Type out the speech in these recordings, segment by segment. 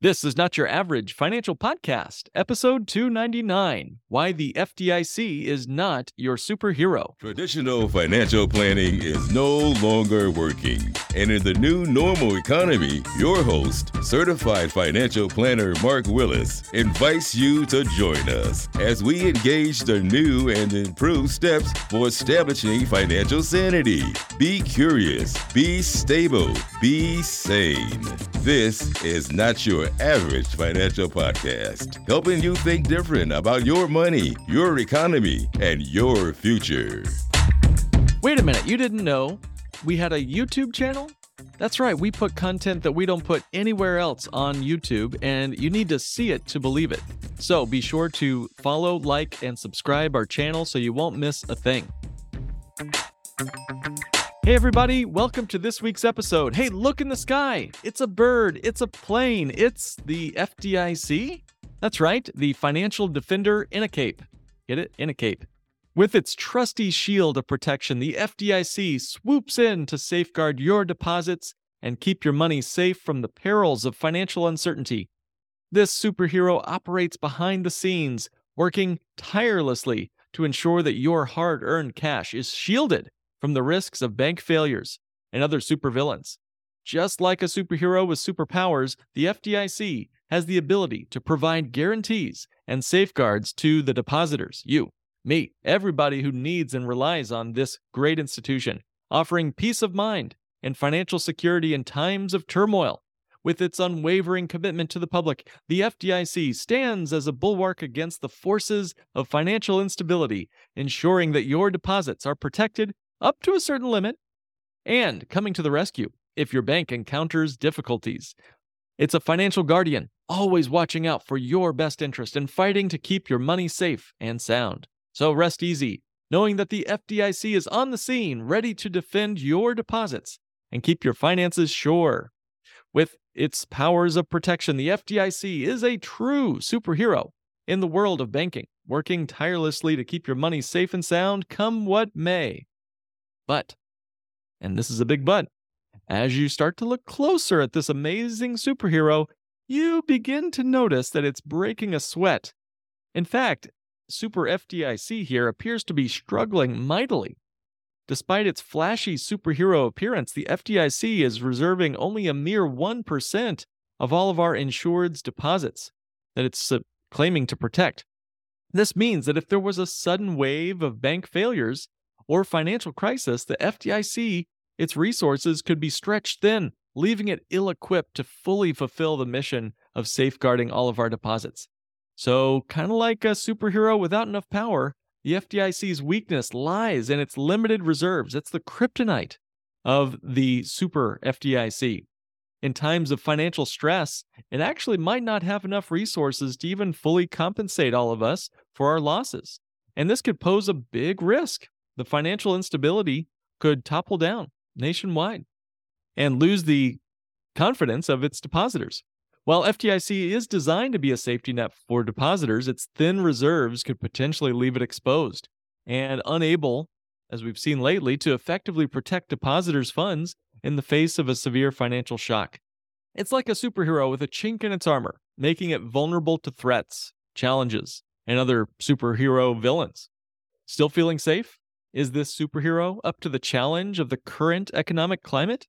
This is not your average financial podcast, episode 299 Why the FDIC is Not Your Superhero. Traditional financial planning is no longer working. And in the new normal economy, your host, certified financial planner Mark Willis, invites you to join us as we engage the new and improved steps for establishing financial sanity. Be curious, be stable, be sane. This is not your average financial podcast, helping you think different about your money, your economy, and your future. Wait a minute, you didn't know we had a YouTube channel? That's right, we put content that we don't put anywhere else on YouTube, and you need to see it to believe it. So be sure to follow, like, and subscribe our channel so you won't miss a thing. Hey, everybody, welcome to this week's episode. Hey, look in the sky. It's a bird, it's a plane, it's the FDIC. That's right, the financial defender in a cape. Get it? In a cape. With its trusty shield of protection, the FDIC swoops in to safeguard your deposits and keep your money safe from the perils of financial uncertainty. This superhero operates behind the scenes, working tirelessly to ensure that your hard earned cash is shielded from the risks of bank failures and other supervillains. Just like a superhero with superpowers, the FDIC has the ability to provide guarantees and safeguards to the depositors, you, me, everybody who needs and relies on this great institution, offering peace of mind and financial security in times of turmoil. With its unwavering commitment to the public, the FDIC stands as a bulwark against the forces of financial instability, ensuring that your deposits are protected up to a certain limit, and coming to the rescue if your bank encounters difficulties. It's a financial guardian, always watching out for your best interest and fighting to keep your money safe and sound. So rest easy, knowing that the FDIC is on the scene, ready to defend your deposits and keep your finances sure. With its powers of protection, the FDIC is a true superhero in the world of banking, working tirelessly to keep your money safe and sound, come what may. But, and this is a big but, as you start to look closer at this amazing superhero, you begin to notice that it's breaking a sweat. In fact, Super FDIC here appears to be struggling mightily. Despite its flashy superhero appearance, the FDIC is reserving only a mere 1% of all of our insured's deposits that it's uh, claiming to protect. This means that if there was a sudden wave of bank failures, or financial crisis, the FDIC, its resources could be stretched thin, leaving it ill equipped to fully fulfill the mission of safeguarding all of our deposits. So, kind of like a superhero without enough power, the FDIC's weakness lies in its limited reserves. It's the kryptonite of the super FDIC. In times of financial stress, it actually might not have enough resources to even fully compensate all of us for our losses. And this could pose a big risk the financial instability could topple down nationwide and lose the confidence of its depositors. While FDIC is designed to be a safety net for depositors, its thin reserves could potentially leave it exposed and unable, as we've seen lately, to effectively protect depositors' funds in the face of a severe financial shock. It's like a superhero with a chink in its armor, making it vulnerable to threats, challenges, and other superhero villains. Still feeling safe? Is this superhero up to the challenge of the current economic climate?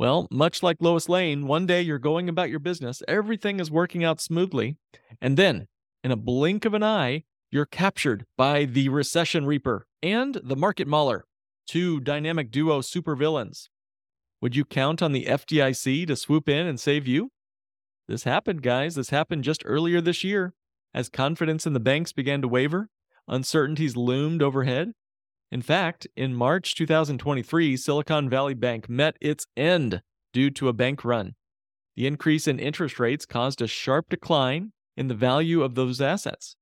Well, much like Lois Lane, one day you're going about your business, everything is working out smoothly, and then, in a blink of an eye, you're captured by the Recession Reaper and the Market Mauler, two dynamic duo supervillains. Would you count on the FDIC to swoop in and save you? This happened, guys. This happened just earlier this year. As confidence in the banks began to waver, uncertainties loomed overhead, in fact, in March 2023, Silicon Valley Bank met its end due to a bank run. The increase in interest rates caused a sharp decline in the value of those assets,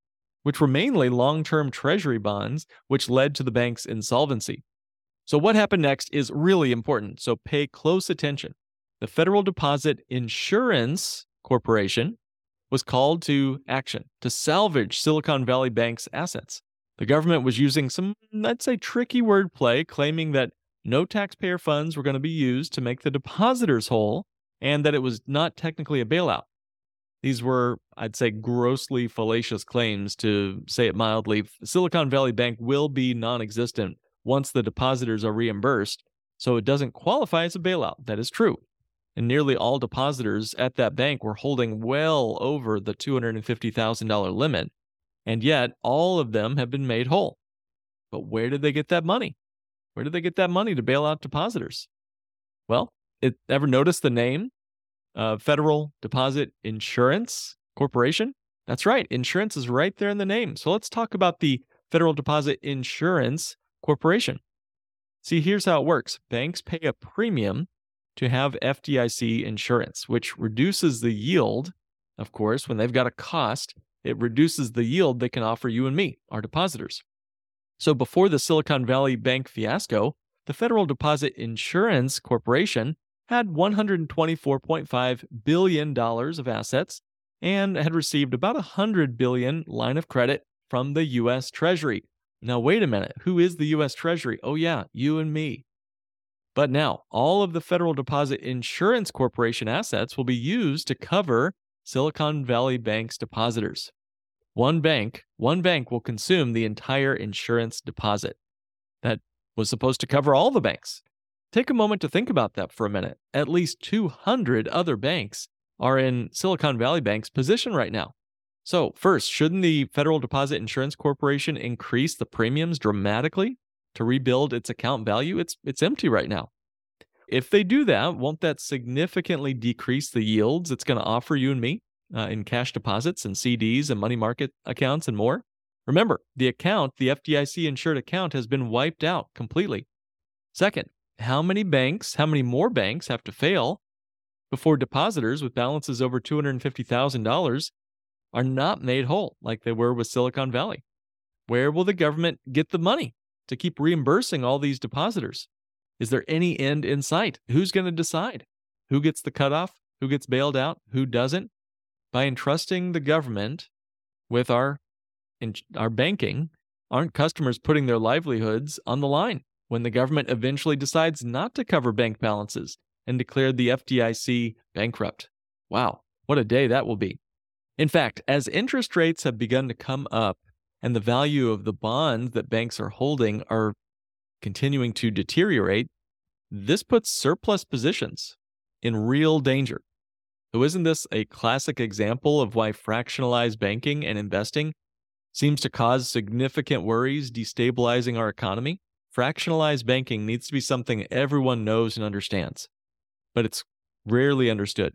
which were mainly long term treasury bonds, which led to the bank's insolvency. So, what happened next is really important, so pay close attention. The Federal Deposit Insurance Corporation was called to action to salvage Silicon Valley Bank's assets. The government was using some, I'd say, tricky wordplay, claiming that no taxpayer funds were going to be used to make the depositors whole and that it was not technically a bailout. These were, I'd say, grossly fallacious claims, to say it mildly. Silicon Valley Bank will be non existent once the depositors are reimbursed, so it doesn't qualify as a bailout. That is true. And nearly all depositors at that bank were holding well over the $250,000 limit, and yet all of them have been made whole. But where did they get that money? Where did they get that money to bail out depositors? Well, it, ever notice the name uh, Federal Deposit Insurance Corporation. That's right, insurance is right there in the name. So let's talk about the Federal Deposit Insurance Corporation. See, here's how it works banks pay a premium to have FDIC insurance, which reduces the yield. Of course, when they've got a cost, it reduces the yield they can offer you and me, our depositors. So before the Silicon Valley Bank fiasco, the Federal Deposit Insurance Corporation had $124.5 billion of assets and had received about a 100 billion line of credit from the US Treasury. Now wait a minute, who is the US Treasury? Oh yeah, you and me. But now, all of the Federal Deposit Insurance Corporation assets will be used to cover Silicon Valley Bank's depositors. One bank, one bank will consume the entire insurance deposit. That was supposed to cover all the banks. Take a moment to think about that for a minute. At least 200 other banks are in Silicon Valley Bank's position right now. So, first, shouldn't the Federal Deposit Insurance Corporation increase the premiums dramatically to rebuild its account value? It's it's empty right now. If they do that, won't that significantly decrease the yields it's going to offer you and me uh, in cash deposits and CDs and money market accounts and more? Remember, the account, the FDIC insured account, has been wiped out completely. Second, how many banks, how many more banks have to fail before depositors with balances over $250,000 are not made whole like they were with Silicon Valley? Where will the government get the money to keep reimbursing all these depositors? Is there any end in sight? Who's going to decide? Who gets the cutoff? Who gets bailed out? Who doesn't? By entrusting the government with our, our banking, aren't customers putting their livelihoods on the line? when the government eventually decides not to cover bank balances and declared the FDIC bankrupt. Wow, what a day that will be. In fact, as interest rates have begun to come up and the value of the bonds that banks are holding are continuing to deteriorate, this puts surplus positions in real danger. So, isn't this a classic example of why fractionalized banking and investing seems to cause significant worries destabilizing our economy? Fractionalized banking needs to be something everyone knows and understands, but it's rarely understood.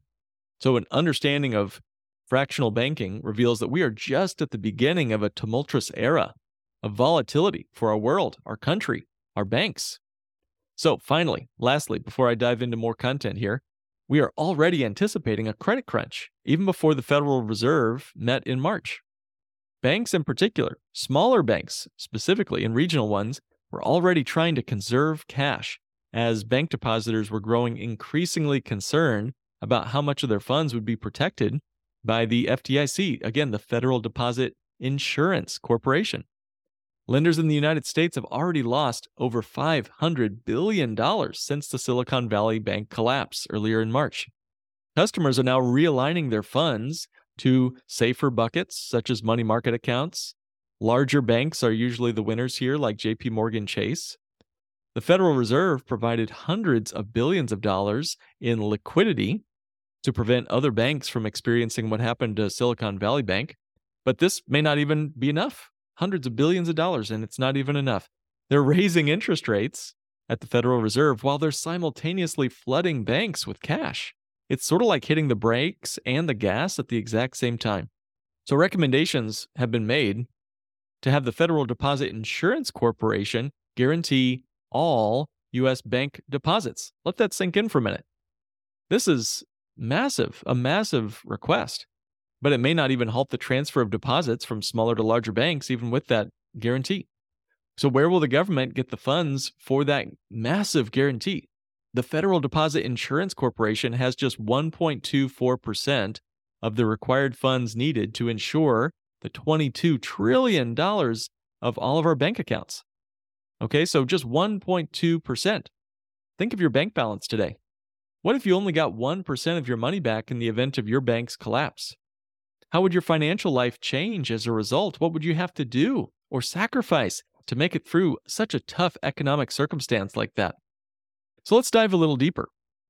So, an understanding of fractional banking reveals that we are just at the beginning of a tumultuous era of volatility for our world, our country, our banks. So, finally, lastly, before I dive into more content here, we are already anticipating a credit crunch, even before the Federal Reserve met in March. Banks, in particular, smaller banks specifically, and regional ones, were already trying to conserve cash as bank depositors were growing increasingly concerned about how much of their funds would be protected by the FDIC, again, the Federal Deposit Insurance Corporation. Lenders in the United States have already lost over $500 billion since the Silicon Valley Bank collapse earlier in March. Customers are now realigning their funds to safer buckets, such as money market accounts, Larger banks are usually the winners here, like JP Morgan Chase. The Federal Reserve provided hundreds of billions of dollars in liquidity to prevent other banks from experiencing what happened to Silicon Valley Bank. But this may not even be enough. Hundreds of billions of dollars, and it's not even enough. They're raising interest rates at the Federal Reserve while they're simultaneously flooding banks with cash. It's sort of like hitting the brakes and the gas at the exact same time. So, recommendations have been made to have the Federal Deposit Insurance Corporation guarantee all U.S. bank deposits. Let that sink in for a minute. This is massive, a massive request, but it may not even halt the transfer of deposits from smaller to larger banks, even with that guarantee. So, where will the government get the funds for that massive guarantee? The Federal Deposit Insurance Corporation has just 1.24% of the required funds needed to insure the $22 trillion of all of our bank accounts. Okay, so just 1.2%. Think of your bank balance today. What if you only got 1% of your money back in the event of your bank's collapse? How would your financial life change as a result? What would you have to do or sacrifice to make it through such a tough economic circumstance like that? So let's dive a little deeper.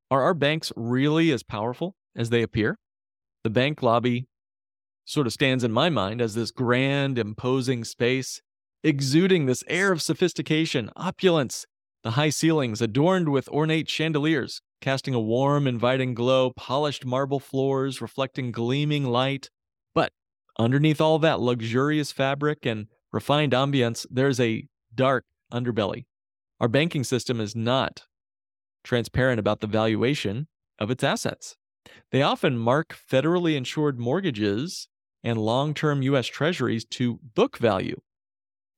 Are our banks really as powerful as they appear? The bank lobby sort of stands in my mind as this grand, imposing space, exuding this air of sophistication, opulence, the high ceilings adorned with ornate chandeliers, casting a warm, inviting glow, polished marble floors reflecting gleaming light. Underneath all that luxurious fabric and refined ambience, there's a dark underbelly. Our banking system is not transparent about the valuation of its assets. They often mark federally insured mortgages and long term U.S. treasuries to book value,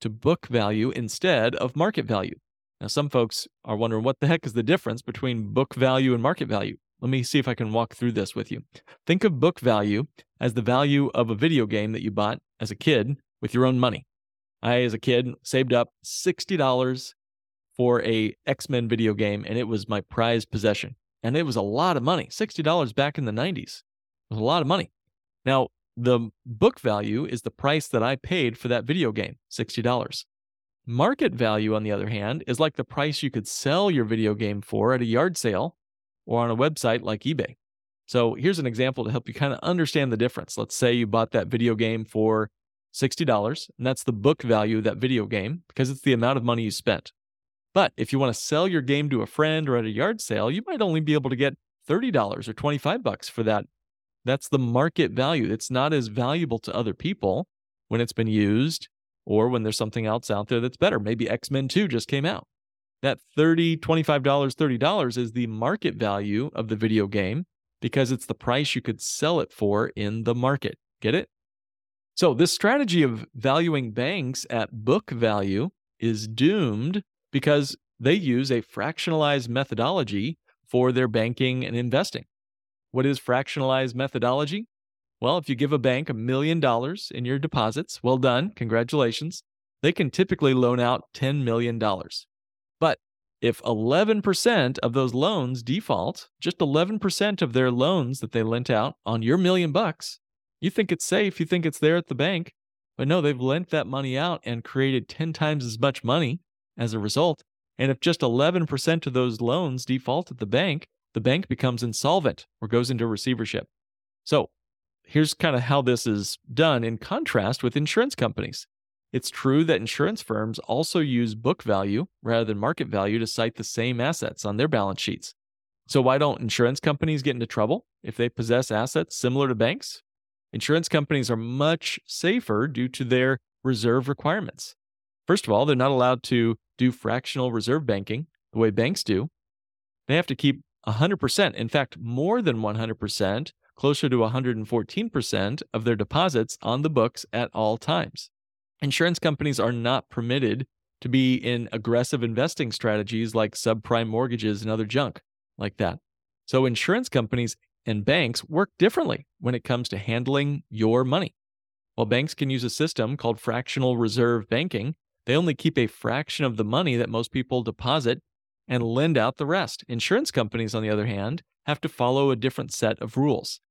to book value instead of market value. Now, some folks are wondering what the heck is the difference between book value and market value. Let me see if I can walk through this with you. Think of book value as the value of a video game that you bought as a kid with your own money. I, as a kid, saved up $60 for a X-Men video game and it was my prized possession. And it was a lot of money. $60 back in the 90s. It was a lot of money. Now, the book value is the price that I paid for that video game, $60. Market value, on the other hand, is like the price you could sell your video game for at a yard sale or on a website like eBay. So here's an example to help you kind of understand the difference. Let's say you bought that video game for $60, and that's the book value of that video game because it's the amount of money you spent. But if you want to sell your game to a friend or at a yard sale, you might only be able to get $30 or 25 bucks for that. That's the market value. It's not as valuable to other people when it's been used or when there's something else out there that's better. Maybe X Men 2 just came out. That $30, $25, $30 is the market value of the video game because it's the price you could sell it for in the market. Get it? So, this strategy of valuing banks at book value is doomed because they use a fractionalized methodology for their banking and investing. What is fractionalized methodology? Well, if you give a bank a million dollars in your deposits, well done, congratulations. They can typically loan out $10 million. But if 11% of those loans default, just 11% of their loans that they lent out on your million bucks, you think it's safe, you think it's there at the bank, but no, they've lent that money out and created 10 times as much money as a result. And if just 11% of those loans default at the bank, the bank becomes insolvent or goes into receivership. So here's kind of how this is done in contrast with insurance companies. It's true that insurance firms also use book value rather than market value to cite the same assets on their balance sheets. So, why don't insurance companies get into trouble if they possess assets similar to banks? Insurance companies are much safer due to their reserve requirements. First of all, they're not allowed to do fractional reserve banking the way banks do. They have to keep 100%, in fact, more than 100%, closer to 114% of their deposits on the books at all times. Insurance companies are not permitted to be in aggressive investing strategies like subprime mortgages and other junk like that. So, insurance companies and banks work differently when it comes to handling your money. While banks can use a system called fractional reserve banking, they only keep a fraction of the money that most people deposit and lend out the rest. Insurance companies, on the other hand, have to follow a different set of rules.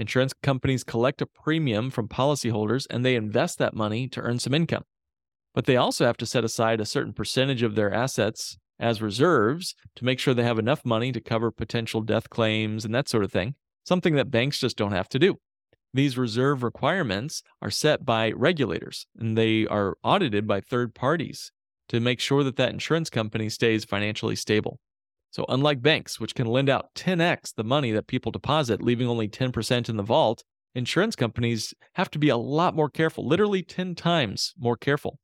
Insurance companies collect a premium from policyholders and they invest that money to earn some income. But they also have to set aside a certain percentage of their assets as reserves to make sure they have enough money to cover potential death claims and that sort of thing, something that banks just don't have to do. These reserve requirements are set by regulators and they are audited by third parties to make sure that that insurance company stays financially stable. So, unlike banks, which can lend out 10x the money that people deposit, leaving only 10% in the vault, insurance companies have to be a lot more careful, literally 10 times more careful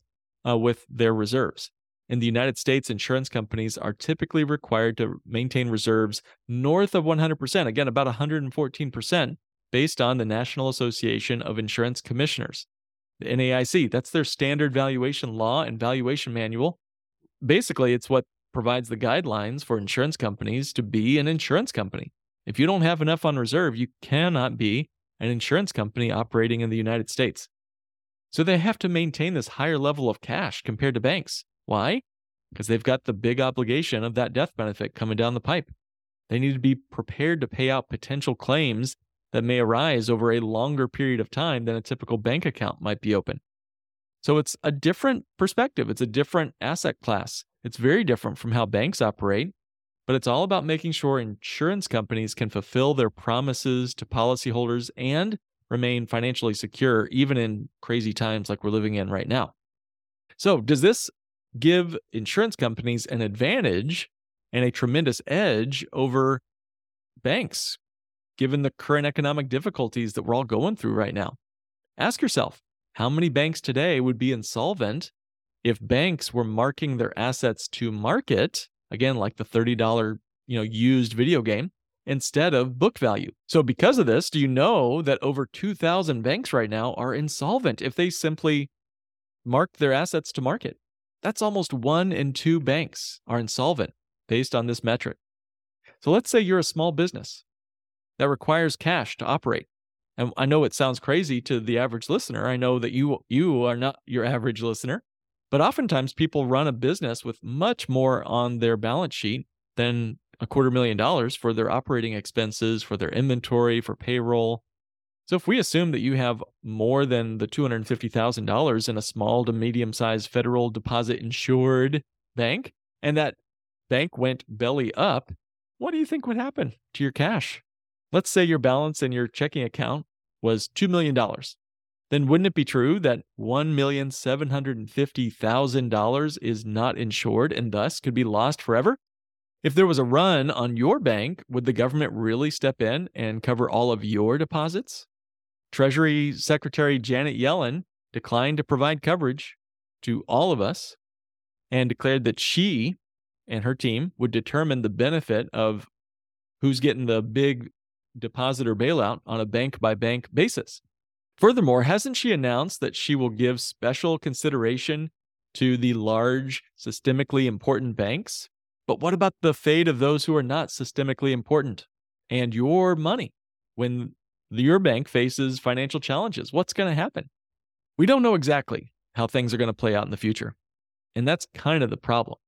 uh, with their reserves. In the United States, insurance companies are typically required to maintain reserves north of 100%, again, about 114%, based on the National Association of Insurance Commissioners, the NAIC. That's their standard valuation law and valuation manual. Basically, it's what provides the guidelines for insurance companies to be an insurance company. If you don't have enough on reserve, you cannot be an insurance company operating in the United States. So they have to maintain this higher level of cash compared to banks. Why? Because they've got the big obligation of that death benefit coming down the pipe. They need to be prepared to pay out potential claims that may arise over a longer period of time than a typical bank account might be open. So it's a different perspective, it's a different asset class. It's very different from how banks operate, but it's all about making sure insurance companies can fulfill their promises to policyholders and remain financially secure, even in crazy times like we're living in right now. So, does this give insurance companies an advantage and a tremendous edge over banks, given the current economic difficulties that we're all going through right now? Ask yourself how many banks today would be insolvent if banks were marking their assets to market, again, like the $30 you know, used video game, instead of book value. So, because of this, do you know that over 2,000 banks right now are insolvent if they simply mark their assets to market? That's almost one in two banks are insolvent based on this metric. So, let's say you're a small business that requires cash to operate. And I know it sounds crazy to the average listener. I know that you you are not your average listener, but oftentimes people run a business with much more on their balance sheet than a quarter million dollars for their operating expenses, for their inventory, for payroll. So if we assume that you have more than the $250,000 in a small to medium sized federal deposit insured bank, and that bank went belly up, what do you think would happen to your cash? Let's say your balance in your checking account was $2 million. Then wouldn't it be true that $1,750,000 is not insured and thus could be lost forever? If there was a run on your bank, would the government really step in and cover all of your deposits? Treasury Secretary Janet Yellen declined to provide coverage to all of us and declared that she and her team would determine the benefit of who's getting the big depositor bailout on a bank by bank basis. Furthermore, hasn't she announced that she will give special consideration to the large, systemically important banks but what about the fate of those who are not systemically important and your money when your bank faces financial challenges? What's going to happen? We don't know exactly how things are going to play out in the future. And that's kind of the problem.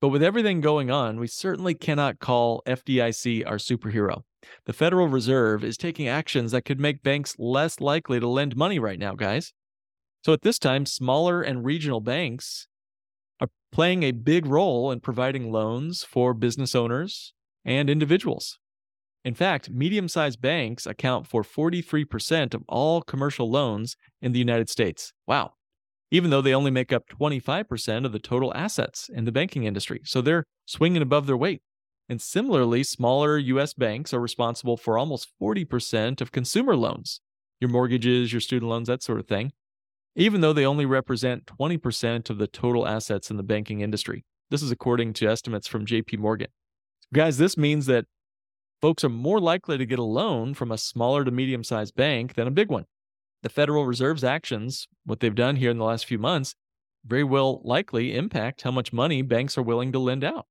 But with everything going on, we certainly cannot call FDIC our superhero. The Federal Reserve is taking actions that could make banks less likely to lend money right now, guys. So at this time, smaller and regional banks are playing a big role in providing loans for business owners and individuals. In fact, medium sized banks account for 43% of all commercial loans in the United States. Wow. Even though they only make up 25% of the total assets in the banking industry. So they're swinging above their weight. And similarly, smaller US banks are responsible for almost 40% of consumer loans, your mortgages, your student loans, that sort of thing even though they only represent 20% of the total assets in the banking industry. This is according to estimates from JP Morgan. Guys, this means that folks are more likely to get a loan from a smaller to medium sized bank than a big one. The Federal Reserve's actions, what they've done here in the last few months, very well likely impact how much money banks are willing to lend out.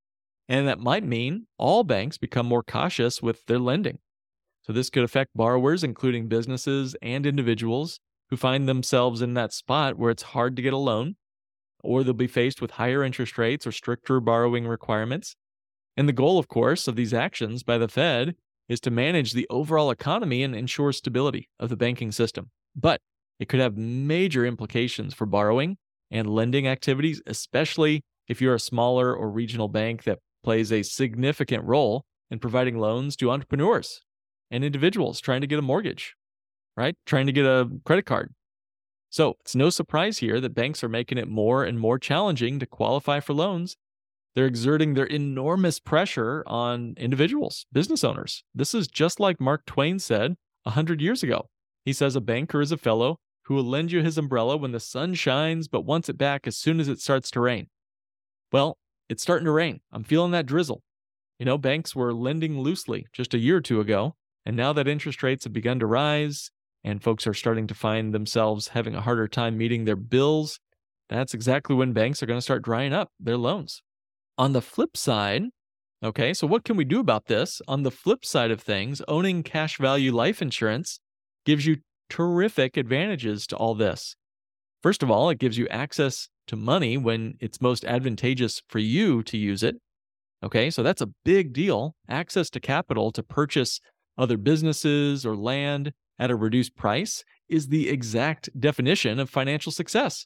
And that might mean all banks become more cautious with their lending. So, this could affect borrowers, including businesses and individuals, who find themselves in that spot where it's hard to get a loan, or they'll be faced with higher interest rates or stricter borrowing requirements. And the goal, of course, of these actions by the Fed is to manage the overall economy and ensure stability of the banking system. But it could have major implications for borrowing and lending activities, especially if you're a smaller or regional bank that plays a significant role in providing loans to entrepreneurs and individuals trying to get a mortgage right? Trying to get a credit card. So it's no surprise here that banks are making it more and more challenging to qualify for loans. They're exerting their enormous pressure on individuals, business owners. This is just like Mark Twain said a hundred years ago. He says a banker is a fellow who will lend you his umbrella when the sun shines, but wants it back as soon as it starts to rain. Well, it's starting to rain. I'm feeling that drizzle. You know, banks were lending loosely just a year or two ago, and now that interest rates have begun to rise, and folks are starting to find themselves having a harder time meeting their bills, that's exactly when banks are going to start drying up their loans. On the flip side, okay, so what can we do about this? On the flip side of things, owning cash value life insurance gives you terrific advantages to all this. First of all, it gives you access to money when it's most advantageous for you to use it. Okay, so that's a big deal. Access to capital to purchase other businesses or land at a reduced price is the exact definition of financial success.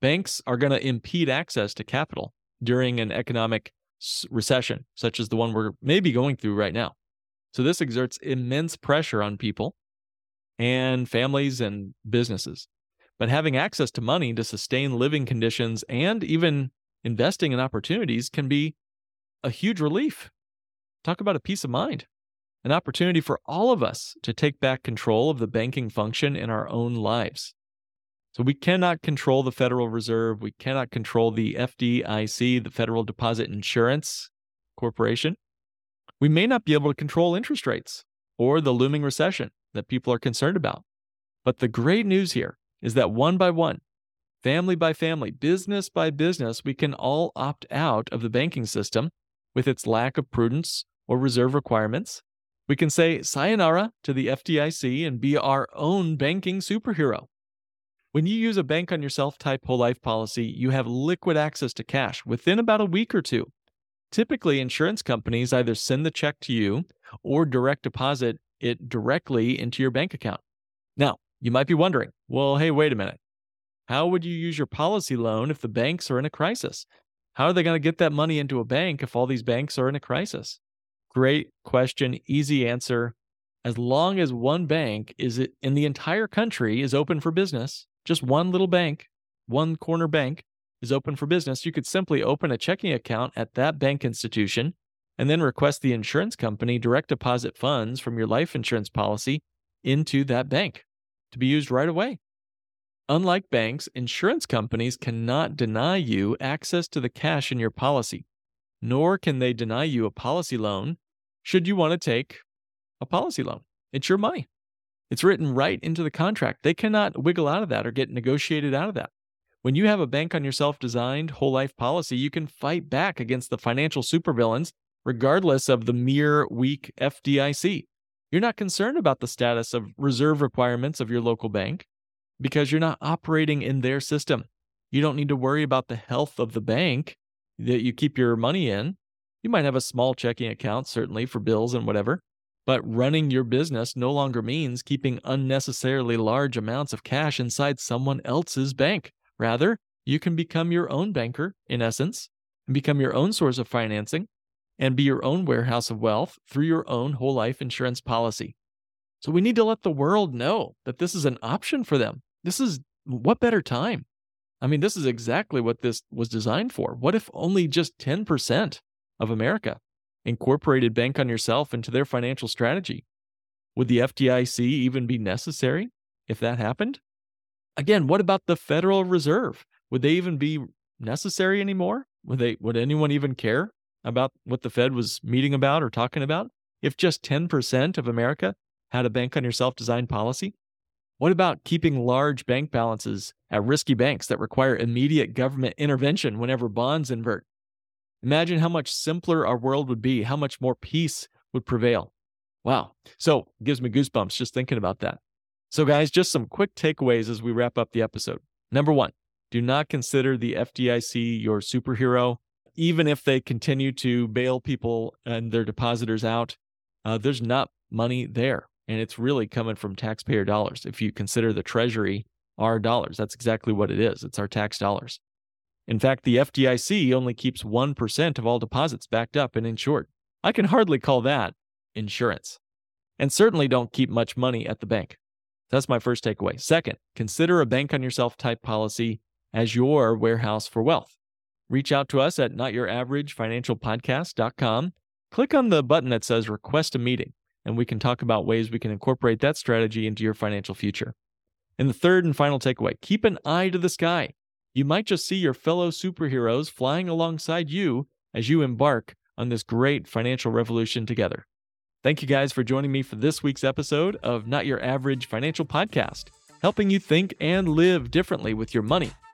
Banks are going to impede access to capital during an economic recession, such as the one we're maybe going through right now. So, this exerts immense pressure on people and families and businesses. But having access to money to sustain living conditions and even investing in opportunities can be a huge relief. Talk about a peace of mind, an opportunity for all of us to take back control of the banking function in our own lives. So we cannot control the Federal Reserve. We cannot control the FDIC, the Federal Deposit Insurance Corporation. We may not be able to control interest rates or the looming recession that people are concerned about. But the great news here is that one by one, family by family, business by business, we can all opt out of the banking system with its lack of prudence or reserve requirements. We can say sayonara to the FDIC and be our own banking superhero. When you use a bank on yourself type whole life policy, you have liquid access to cash within about a week or two. Typically, insurance companies either send the check to you or direct deposit it directly into your bank account. You might be wondering, well, hey, wait a minute. How would you use your policy loan if the banks are in a crisis? How are they going to get that money into a bank if all these banks are in a crisis? Great question, easy answer. As long as one bank is in the entire country is open for business, just one little bank, one corner bank is open for business, you could simply open a checking account at that bank institution and then request the insurance company direct deposit funds from your life insurance policy into that bank to be used right away. Unlike banks, insurance companies cannot deny you access to the cash in your policy, nor can they deny you a policy loan should you want to take a policy loan. It's your money. It's written right into the contract. They cannot wiggle out of that or get negotiated out of that. When you have a bank on your self designed whole life policy, you can fight back against the financial supervillains regardless of the mere weak FDIC. You're not concerned about the status of reserve requirements of your local bank because you're not operating in their system. You don't need to worry about the health of the bank that you keep your money in. You might have a small checking account, certainly for bills and whatever, but running your business no longer means keeping unnecessarily large amounts of cash inside someone else's bank. Rather, you can become your own banker, in essence, and become your own source of financing and be your own warehouse of wealth through your own whole life insurance policy. So we need to let the world know that this is an option for them. This is what better time? I mean, this is exactly what this was designed for. What if only just 10% of America incorporated Bank on Yourself into their financial strategy. Would the FDIC even be necessary if that happened? Again, what about the Federal Reserve? Would they even be necessary anymore? Would they would anyone even care about what the Fed was meeting about or talking about if just 10% of America had a bank on yourself designed policy? What about keeping large bank balances at risky banks that require immediate government intervention whenever bonds invert? Imagine how much simpler our world would be, how much more peace would prevail. Wow. So, gives me goosebumps just thinking about that. So, guys, just some quick takeaways as we wrap up the episode. Number one, do not consider the FDIC your superhero. Even if they continue to bail people and their depositors out, uh, there's not money there. And it's really coming from taxpayer dollars. If you consider the Treasury our dollars, that's exactly what it is. It's our tax dollars. In fact, the FDIC only keeps 1% of all deposits backed up and insured. I can hardly call that insurance. And certainly don't keep much money at the bank. That's my first takeaway. Second, consider a bank on yourself type policy as your warehouse for wealth. Reach out to us at notyouraveragefinancialpodcast.com. Click on the button that says request a meeting, and we can talk about ways we can incorporate that strategy into your financial future. And the third and final takeaway keep an eye to the sky you might just see your fellow superheroes flying alongside you as you embark on this great financial revolution together. Thank you guys for joining me for this week's episode of Not Your Average Financial Podcast, helping you think and live differently with your money,